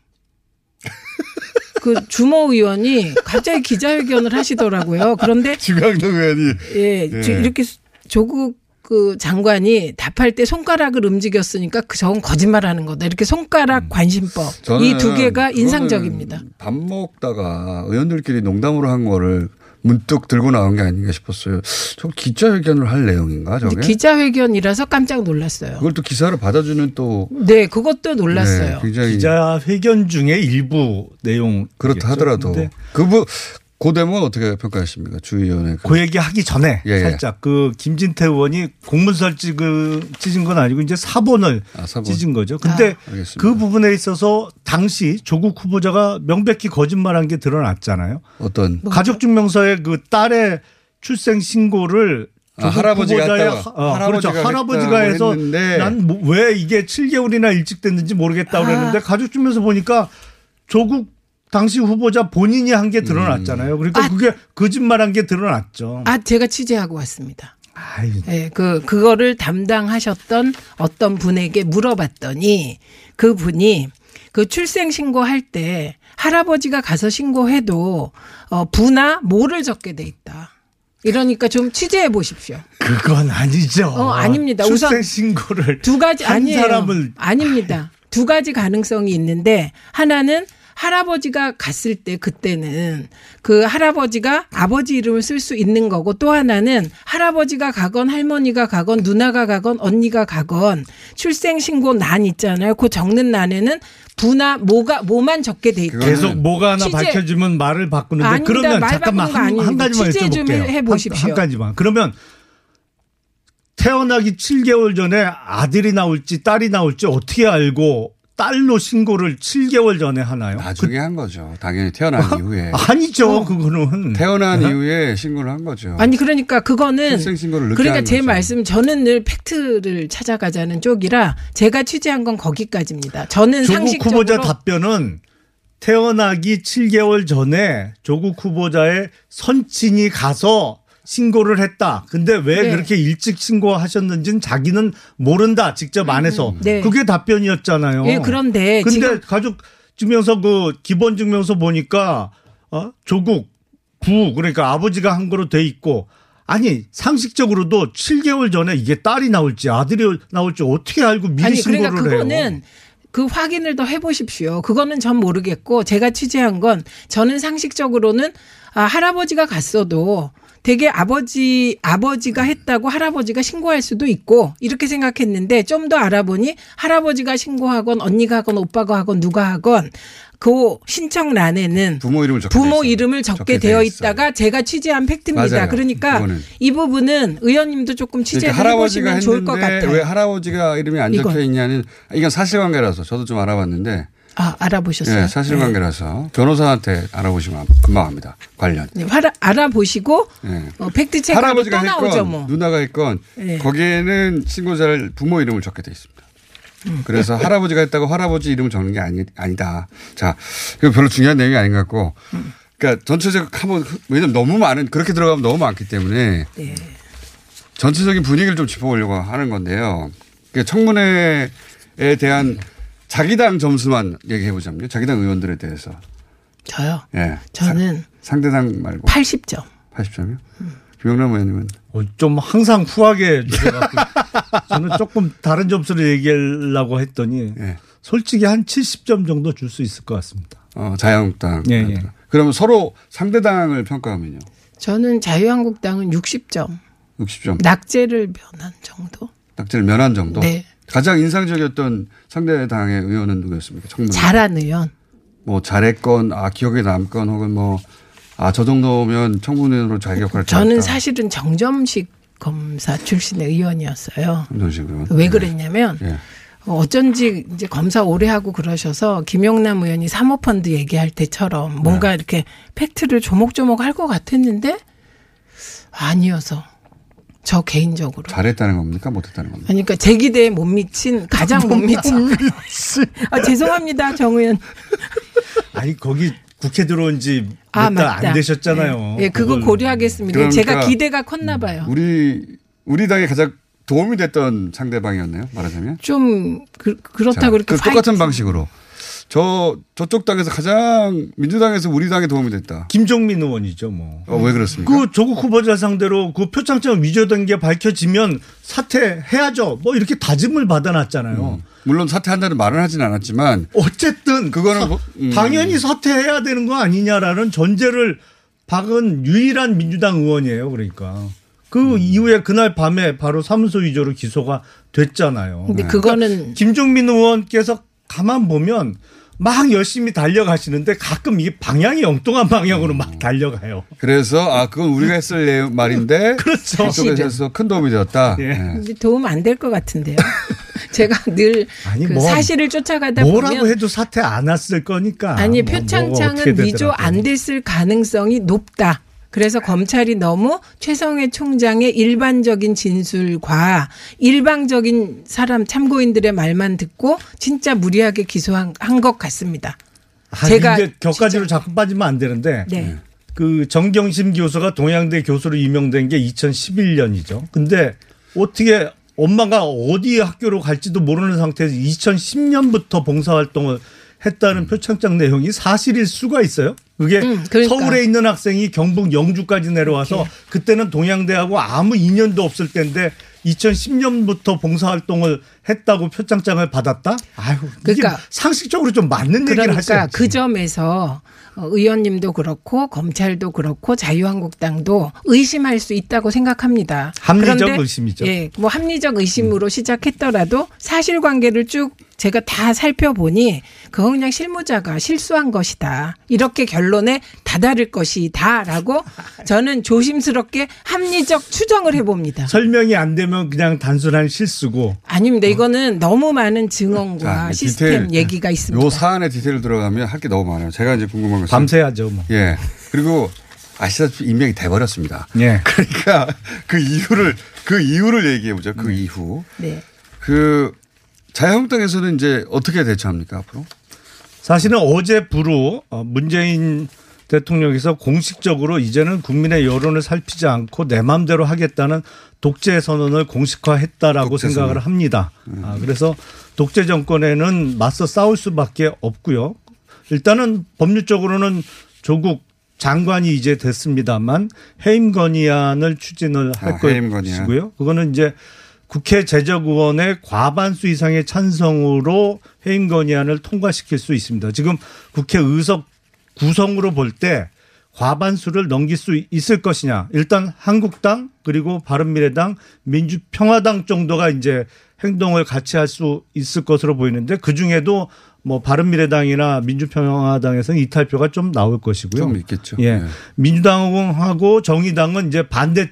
그 주모 의원이 갑자기 기자회견을 하시더라고요. 그런데 주강동 의원이 예, 예. 저- 이렇게 조국 그 장관이 답할 때 손가락을 움직였으니까 그 저건 거짓말하는 거다. 이렇게 손가락 관심법 이 두 개가 인상적입니다. 밥 먹다가 의원들끼리 농담으로 한 거를 문득 들고 나온 게 아닌가 싶었어요. 저 기자회견을 할 내용인가 저게? 기자회견이라서 깜짝 놀랐어요. 그걸 또 기사를 받아주는 또 네, 그것도 놀랐어요. 네, 기자회견 중에 일부 내용 그렇다 하더라도 그부 그 대목은 어떻게 평가하십니까 주의원의 그 얘기 하기 전에 예, 예. 살짝 그 김진태 의원이 공문서를 찢은 건 아니고 이제 사본을 사본. 찢은 거죠. 근데 아. 그 부분에 있어서 당시 조국 후보자가 명백히 거짓말한 게 드러났잖아요. 어떤 가족증명서에 그 딸의 출생 신고를 아, 조국 할아버지가. 하- 어, 할아버지가 그렇죠. 할아버지가 해서 했는데. 난왜 이게 7개월이나 일찍 됐는지 모르겠다 아. 그랬는데 가족증명서 보니까 조국 당시 후보자 본인이 한 게 드러났잖아요. 그러니까 그게 거짓말한 게 드러났죠. 아, 제가 취재하고 왔습니다. 아이, 예, 그, 그거를 담당하셨던 어떤 분에게 물어봤더니 그 분이 그 출생 신고할 때 할아버지가 가서 신고해도 어, 부나 모를 적게 돼 있다. 이러니까 좀 취재해 보십시오. 그건 아니죠. 어, 아닙니다. 출생 신고를 두 가지 한 아니에요. 사람을 아닙니다. 두 가지 가능성이 있는데 하나는 할아버지가 갔을 때 그때는 그 할아버지가 아버지 이름을 쓸 수 있는 거고 또 하나는 할아버지가 가건 할머니가 가건 누나가 가건 언니가 가건 출생 신고 난 있잖아요. 그 적는 난에는 부나 뭐가 뭐만 적게 돼 있다. 계속 뭐가 하나 취재- 밝혀지면 말을 바꾸는데 아닙니다. 그러면 말 잠깐만 한. 한 가지만 취재 좀 여쭤볼게요. 해 보십시오. 한, 한 가지만. 그러면 태어나기 7개월 전에 아들이 나올지 딸이 나올지 어떻게 알고 딸로 신고를 7개월 전에 하나요? 나중에 한 거죠. 당연히 태어난 이후에. 아니죠. 그거는 태어난 네? 이후에 신고를 한 거죠. 아니 그러니까 그거는 그러니까 한제 거죠. 말씀 저는 늘 팩트를 찾아가자는 쪽이라 제가 취재한 건 거기까지입니다. 저는 조국 상식적으로 후보자 답변은 태어나기 7개월 전에 조국 후보자의 선친이 가서 신고를 했다. 근데 왜 네. 그렇게 일찍 신고하셨는지는 자기는 모른다. 직접 안 해서. 네. 그게 답변이었잖아요. 예, 그런데 근데 가족 증명서 그 기본 증명서 보니까 어? 조국 부 그러니까 아버지가 한 거로 돼 있고 아니 상식적으로도 7개월 전에 이게 딸이 나올지 아들이 나올지 어떻게 알고 미리 아니 신고를 그러니까 해요? 그거는 그 확인을 더 해보십시오. 그거는 전 모르겠고 제가 취재한 건 저는 상식적으로는 아, 할아버지가 갔어도 되게 아버지 아버지가 했다고 할아버지가 신고할 수도 있고 이렇게 생각했는데 좀 더 알아보니 할아버지가 신고하건 언니가 하건 오빠가 하건 누가 하건 그 신청란에는 부모 이름을 적게 부모. 이름을 적게 적게 돼 되어. 있다가 제가 취재한 팩트입니다. 맞아요. 그러니까 그거는. 이 부분은 의원님도 조금 취재를 그러니까 해보시면 좋을 것 같아요. 왜 할아버지가 이름이 안 적혀. 있냐는 이건 사실관계라서 저도 좀 알아봤는데 아 알아보셨어요? 예, 사실관계라서 변호사한테 알아보시면 금방 합니다. 관련. 네, 알아, 알아보시고 예. 어, 팩트 또 할아버지가 나오죠 했건 뭐. 누나가 했건 예. 거기에는 신고자를 부모 이름을 적게 돼 있습니다. 음. 그래서 할아버지가 했다고 할아버지 이름을 적는 게 아니, 아니다. 자, 이거 별로 중요한 내용이 아닌 것 같고. 음. 그러니까 전체적으로 한번 왜냐면 너무 많은 그렇게 들어가면 너무 많기 때문에 네. 전체적인 분위기를 좀 짚어보려고 하는 건데요. 그러니까 청문회에 대한 자기당 점수만 얘기해 보자면요. 자기당 의원들에 대해서. 저요. 예. 저는 상 대당 말고 80점. 80점이요? 김영남 의원님은 어, 좀 항상 후하게 저는 조금 다른 점수를 얘기하려고 했더니 예. 솔직히 한 70점 정도 줄 수 있을 것 같습니다. 어, 자유한국당. 예, 예. 그러면 서로 상대당을 평가하면요. 저는 자유한국당은 60점. 60점. 낙제를 면한 정도. 낙제를 면한 정도. 네. 가장 인상적이었던 상대당의 의원은 누구였습니까? 청문. 잘한 의원. 뭐 잘했건 아 기억에 남건 혹은 뭐 아 저 정도면 청문회로 역할을 저는. 사실은 정점식 검사 출신의 의원이었어요. 이런 식으로. 왜 그랬냐면 예. 어, 어쩐지 이제 검사 오래 하고 그러셔서 김용남 의원이 사모펀드 얘기할 때처럼 뭔가 네. 이렇게 팩트를 조목조목 할 것 같았는데 아니어서 저 개인적으로. 잘했다는 겁니까? 못했다는 겁니까? 아니, 그러니까 제 기대에 못 미친 가장 못 미친. 아, 죄송합니다, 정 의원. 아니 거기 국회 들어온 지 아, 몇달 맞다. 안 되셨잖아요. 예, 그거 그걸. 고려하겠습니다. 그러니까 제가 기대가 컸나 봐요. 우리 우리 당에 가장 도움이 됐던 상대방이었네요. 말하자면. 좀 그, 그렇다고 자, 그렇게 그 똑같은 방식으로 저 저쪽 당에서 가장 민주당에서 우리 당에 도움이 됐다. 김종민 의원이죠, 뭐. 어, 왜 그렇습니까? 그 조국 후보자 상대로 그 표창장 위조된 게 밝혀지면 사퇴해야죠. 뭐 이렇게 다짐을 받아놨잖아요. 물론 사퇴한다는 말은 하진 않았지만 어쨌든 그거는 뭐- 음. 당연히 사퇴해야 되는 거 아니냐라는 전제를 박은 유일한 민주당 의원이에요. 그러니까 음. 그 이후에 그날 밤에 바로 사무소 위조로 기소가 됐잖아요. 근데 그거는 김종민 의원께서 가만 보면 막 열심히 달려가시는데 가끔 이게 방향이 엉뚱한 방향으로 음. 막 달려가요. 그래서 아 그건 우리가 했을 내- 말인데 그렇죠. 그쪽에서 해서 큰 도움이 되었다. 예. 네. 도움 안 될 것 같은데요. 제가 늘 아니, 그뭐 사실을 쫓아가다 뭐라고 보면 해도 사퇴 안 했을 거니까. 아니 뭐, 뭐가 표창장은 어떻게 위조. 안 됐을 가능성이 높다. 그래서 검찰이 너무 최성해 총장의 일반적인 진술과 일방적인 사람 참고인들의 말만 듣고 진짜 무리하게 기소한 한것 같습니다. 아, 제가 이제 격가지로 자꾸 빠지면 안 되는데 네. 그 정경심 교수가 동양대 교수로 임명된 게 2011년이죠. 근데 어떻게 엄마가 어디 학교로 갈지도 모르는 상태에서 2010년부터 봉사활동을 했다는 표창장 내용이 사실일 수가 있어요. 그게 음, 그러니까. 서울에 있는 학생이 경북 영주까지 내려와서 그때는 동양대하고 아무 인연도 없을 때인데 2010년부터 봉사활동을 했다고 표창장을 받았다? 아유, 이게 그러니까 상식적으로 좀 맞는 얘기를 그러니까 하셔야지. 그 점에서 어, 의원님도 그렇고 검찰도 그렇고 자유한국당도 의심할 수 있다고 생각합니다. 합리적 그런데 의심이죠. 예, 뭐 합리적 의심으로 시작했더라도 사실관계를 쭉 제가 다 살펴보니 그거 그냥 실무자가 실수한 것이다. 이렇게 결론에 다다를 것이다라고 저는 조심스럽게 합리적 추정을 해봅니다. 설명이 안 되면 그냥 단순한 실수고. 아닙니다. 이거는 너무 많은 증언과 자, 이제 시스템 디테일, 얘기가 있습니다. 요 사안의 디테일 들어가면 할 게 너무 많아요. 제가 이제 궁금한 것은 밤새야죠. 뭐. 예. 그리고 아시다시피 임명이 돼버렸습니다. 예. 그러니까 그 이유를 그 이유를 얘기해 보죠. 그 이후. 네. 그 자유한국당에서는 이제 어떻게 대처합니까 앞으로? 사실은 어제 부로 어, 문재인 대통령께서 공식적으로 이제는 국민의 여론을 살피지 않고 내 마음대로 하겠다는 독재 선언을 공식화했다라고 독재 생각을. 합니다. 아, 그래서 독재 정권에는 맞서 싸울 수밖에 없고요. 일단은 법률적으로는 조국 장관이 이제 됐습니다만 해임 건의안을 추진을 할 아. 것이고요. 그거는 이제 국회 제적의원의 과반수 이상의 찬성으로 해임 건의안을 통과시킬 수 있습니다. 지금 국회 의석 구성으로 볼 때 과반수를 넘길 수 있을 것이냐. 일단 한국당 그리고 바른미래당 민주평화당 정도가 이제 행동을 같이 할 수 있을 것으로 보이는데 그 중에도 뭐 바른미래당이나 민주평화당에서는 이탈표가 좀 나올 것이고요. 좀 있겠죠. 예. 네. 민주당하고 정의당은 이제 반대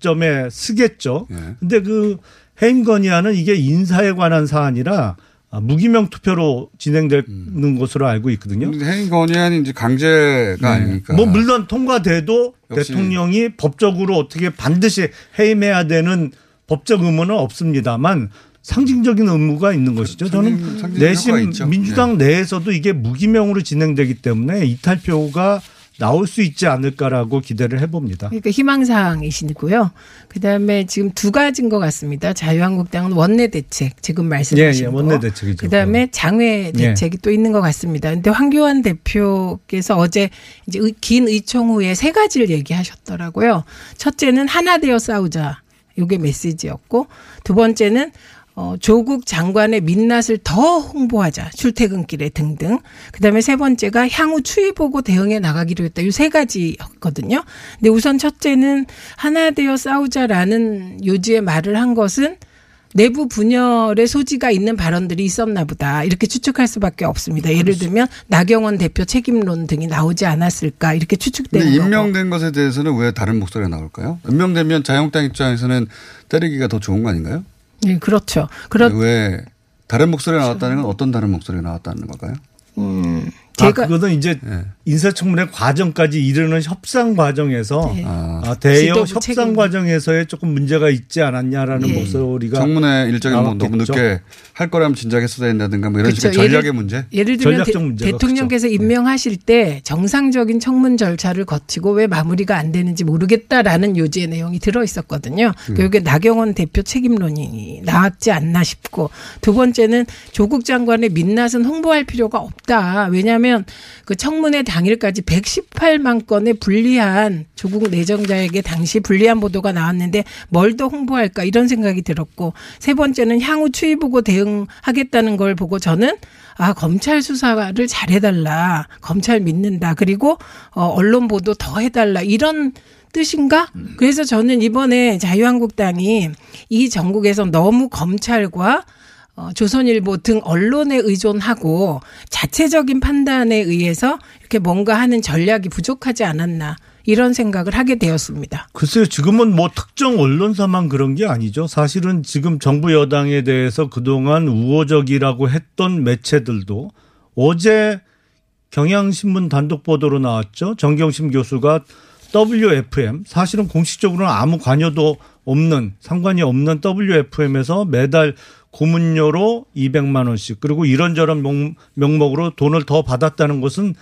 점에 쓰겠죠. 예. 근데 그 해임 건의안은 이게 인사에 관한 사안이라 아, 무기명 투표로 진행되는 것으로 알고 있거든요. 해임 건의안이 이제 강제가 아니니까. 뭐 물론 통과돼도. 대통령이 법적으로 어떻게 반드시 해임해야 되는 법적 의무는 없습니다만 상징적인 의무가 있는 것이죠. 저는 내심 있죠. 네. 민주당 내에서도 이게 무기명으로 진행되기 때문에 이탈표가 나올 수 있지 않을까라고 기대를 해봅니다. 그러니까 희망사항이시고요. 그다음에 지금 두 가지인 것 같습니다. 자유한국당은 원내 대책 지금 말씀하신 예, 예, 거. 원내 대책이죠. 그다음에 장외 예. 대책이 또 있는 것 같습니다. 근데 황교안 대표께서 어제 이제 의- 긴 의총 후에 세 가지를 얘기하셨더라고요. 첫째는 하나 되어 싸우자. 요게 메시지였고 두 번째는 어, 조국 장관의 민낯을 더 홍보하자. 출퇴근길에 등등. 그 다음에 세 번째가 향후 추이 보고 대응해 나가기로 했다. 이 세 가지였거든요. 근데 우선 첫째는 하나 되어 싸우자라는 요지의 말을 한 것은 내부 분열의 소지가 있는 발언들이 있었나 보다. 이렇게 추측할 수밖에 없습니다. 예를 들면 나경원 대표 책임론 등이 나오지 않았을까. 이렇게 추측되는 거고. 임명된 것에 대해서는 왜 다른 목소리가 나올까요? 임명되면 자유한국당 입장에서는 때리기가 더 좋은 거 아닌가요? 네, 그렇죠. 그렇 왜 다른 목소리가 나왔다는 건 어떤 다른 목소리가 나왔다는 걸까요? 음, 아, 그거는 이제 인사청문회 과정까지 이르는 협상 과정에서 네. 아, 대여 지도부 협상 책임. 과정에서의 조금 문제가 있지 않았냐라는 예. 목소리가 청문회 일정이 뭐 너무. 늦게 할 거라면 진작 했어야 된다든가 뭐 이런 그렇죠. 식의 전략의 예를- 문제. 예를 들면 대, 통령께서 임명하실 때 정상적인 청문 절차를 거치고 왜 마무리가 안 되는지 모르겠다라는 요지의 내용이 들어 있었거든요. 음. 결국에 나경원 대표 책임론이 나왔지 않나 싶고 두 번째는 조국 장관의 민낯은 홍보할 필요가 없다. 왜냐하면 그 청문회 당일까지 118만 건의 불리한 조국 내정자에게 당시 불리한 보도가 나왔는데 뭘 더 홍보할까 이런 생각이 들었고 세 번째는 향후 추이 보고 대응하겠다는 걸 보고 저는 아 검찰 수사를 잘해달라 검찰 믿는다 그리고 어, 언론 보도 더 해달라 이런 뜻인가? 그래서 저는 이번에 자유한국당이 이 전국에서 너무 검찰과 어, 조선일보 등 언론에 의존하고 자체적인 판단에 의해서 이렇게 뭔가 하는 전략이 부족하지 않았나 이런 생각을 하게 되었습니다. 글쎄요, 지금은 뭐 특정 언론사만 그런 게 아니죠. 사실은 지금 정부 여당에 대해서 그동안 우호적이라고 했던 매체들도 어제 경향신문 단독 보도로 나왔죠. 정경심 교수가 WFM 사실은 공식적으로는 아무 관여도 없는 상관이 없는 WFM에서 매달 고문료로 200만 원씩 그리고 이런저런 명, 명목으로 돈을 더 받았다는 것은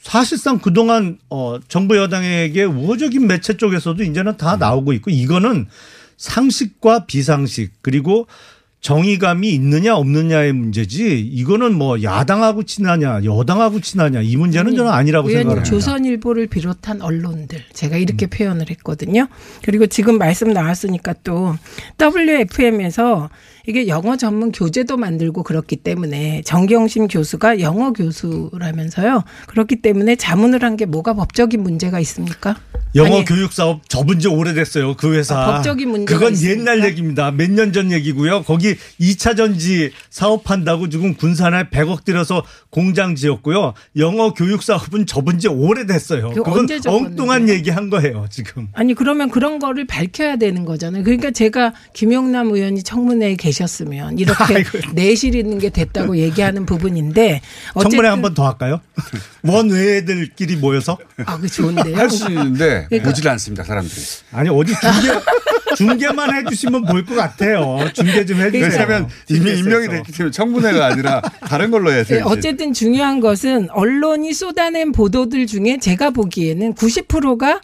사실상 그동안 어 정부 여당에게 우호적인 매체 쪽에서도 이제는 다 나오고 있고 이거는 상식과 비상식 그리고 정의감이 있느냐 없느냐의 문제지 이거는 뭐 야당하고 친하냐 여당하고 친하냐 이 문제는 저는 아니라고 생각합니다. 조선일보를 비롯한 언론들 제가 이렇게 표현을 했거든요. 그리고 지금 말씀 나왔으니까 또 WFM에서 이게 영어 전문 교재도 만들고 그렇기 때문에 정경심 교수가 영어 교수라면서요. 그렇기 때문에 자문을 한 게 뭐가 법적인 문제가 있습니까? 영어 아니, 교육 사업 접은 지 오래됐어요. 그 회사. 아, 법적인 문제가 그건 있습니까? 옛날 얘기입니다. 몇 년 전 얘기고요. 거기 2차 전지 사업한다고 지금 군산에 100억 들여서 공장 지었고요. 영어 교육 사업은 접은 지 오래됐어요. 그건? 엉뚱한 얘기 한 거예요, 지금. 아니 그러면 그런 거를 밝혀야 되는 거잖아요. 그러니까 제가 김영남 의원이 청문회에 계 셨으면 이렇게 내실 있는 게 됐다고 얘기하는 부분인데 청문회 한번 더 할까요? 원외들끼리 모여서? 아, 그 좋은데요. 할 수 있는데 그러니까- 보질 않습니다, 사람들이. 아니, 어디 중계, 중계만 해주시면 볼 것 같아요. 중계 좀 해주세요. 왜냐하면 이미 임명이 됐기 때문에 청문회가 아니라 다른 걸로 해야 네, 돼요. 어쨌든 중요한 것은 언론이 쏟아낸 보도들 중에 제가 보기에는 90%가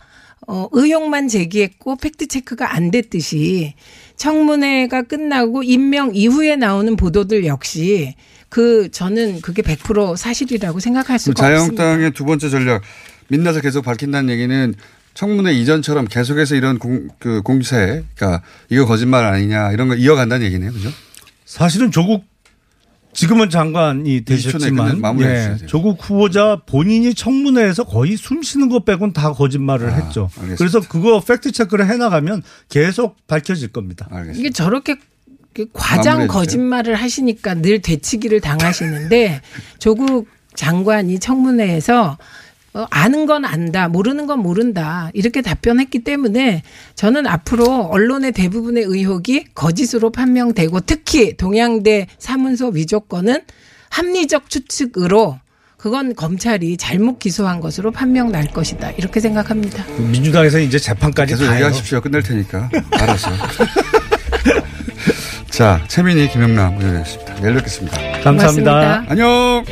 어, 의혹만 제기했고 팩트 체크가 안 됐듯이 청문회가 끝나고 임명 이후에 나오는 보도들 역시 그 저는 그게 100% 사실이라고 생각할 수가 없습니다. 자유한국당의 두 번째 전략 민낯을 계속 밝힌다는 얘기는 청문회 이전처럼 계속해서 이런 공, 그 공세, 그러니까 이거 거짓말 아니냐 이런 거 이어간다는 얘기네요, 그죠? 사실은 조국 지금은 장관이 20초 내에 되셨지만 예. 조국 후보자 본인이 청문회에서 거의 숨 쉬는 것 빼곤 다 거짓말을 했죠. 아, 알겠습니다. 그래서 그거 팩트 체크를 해나가면 계속 밝혀질 겁니다. 이게 저렇게 그 과장. 거짓말을 하시니까 늘 되치기를 당하시는데 조국 장관이 청문회에서 어, 아는 건 안다, 모르는 건 모른다 이렇게 답변했기 때문에 저는 앞으로 언론의 대부분의 의혹이 거짓으로 판명되고 특히 동양대 사문서 위조건은 합리적 추측으로 그건 검찰이 잘못 기소한 것으로 판명 날 것이다 이렇게 생각합니다. 민주당에서 이제 재판까지 계속. 얘기하십시오. 끝낼 테니까. 알았어. 자, 최민희, 김영남 의원이었습니다. 내일 뵙겠습니다. 감사합니다. 고맙습니다. 안녕!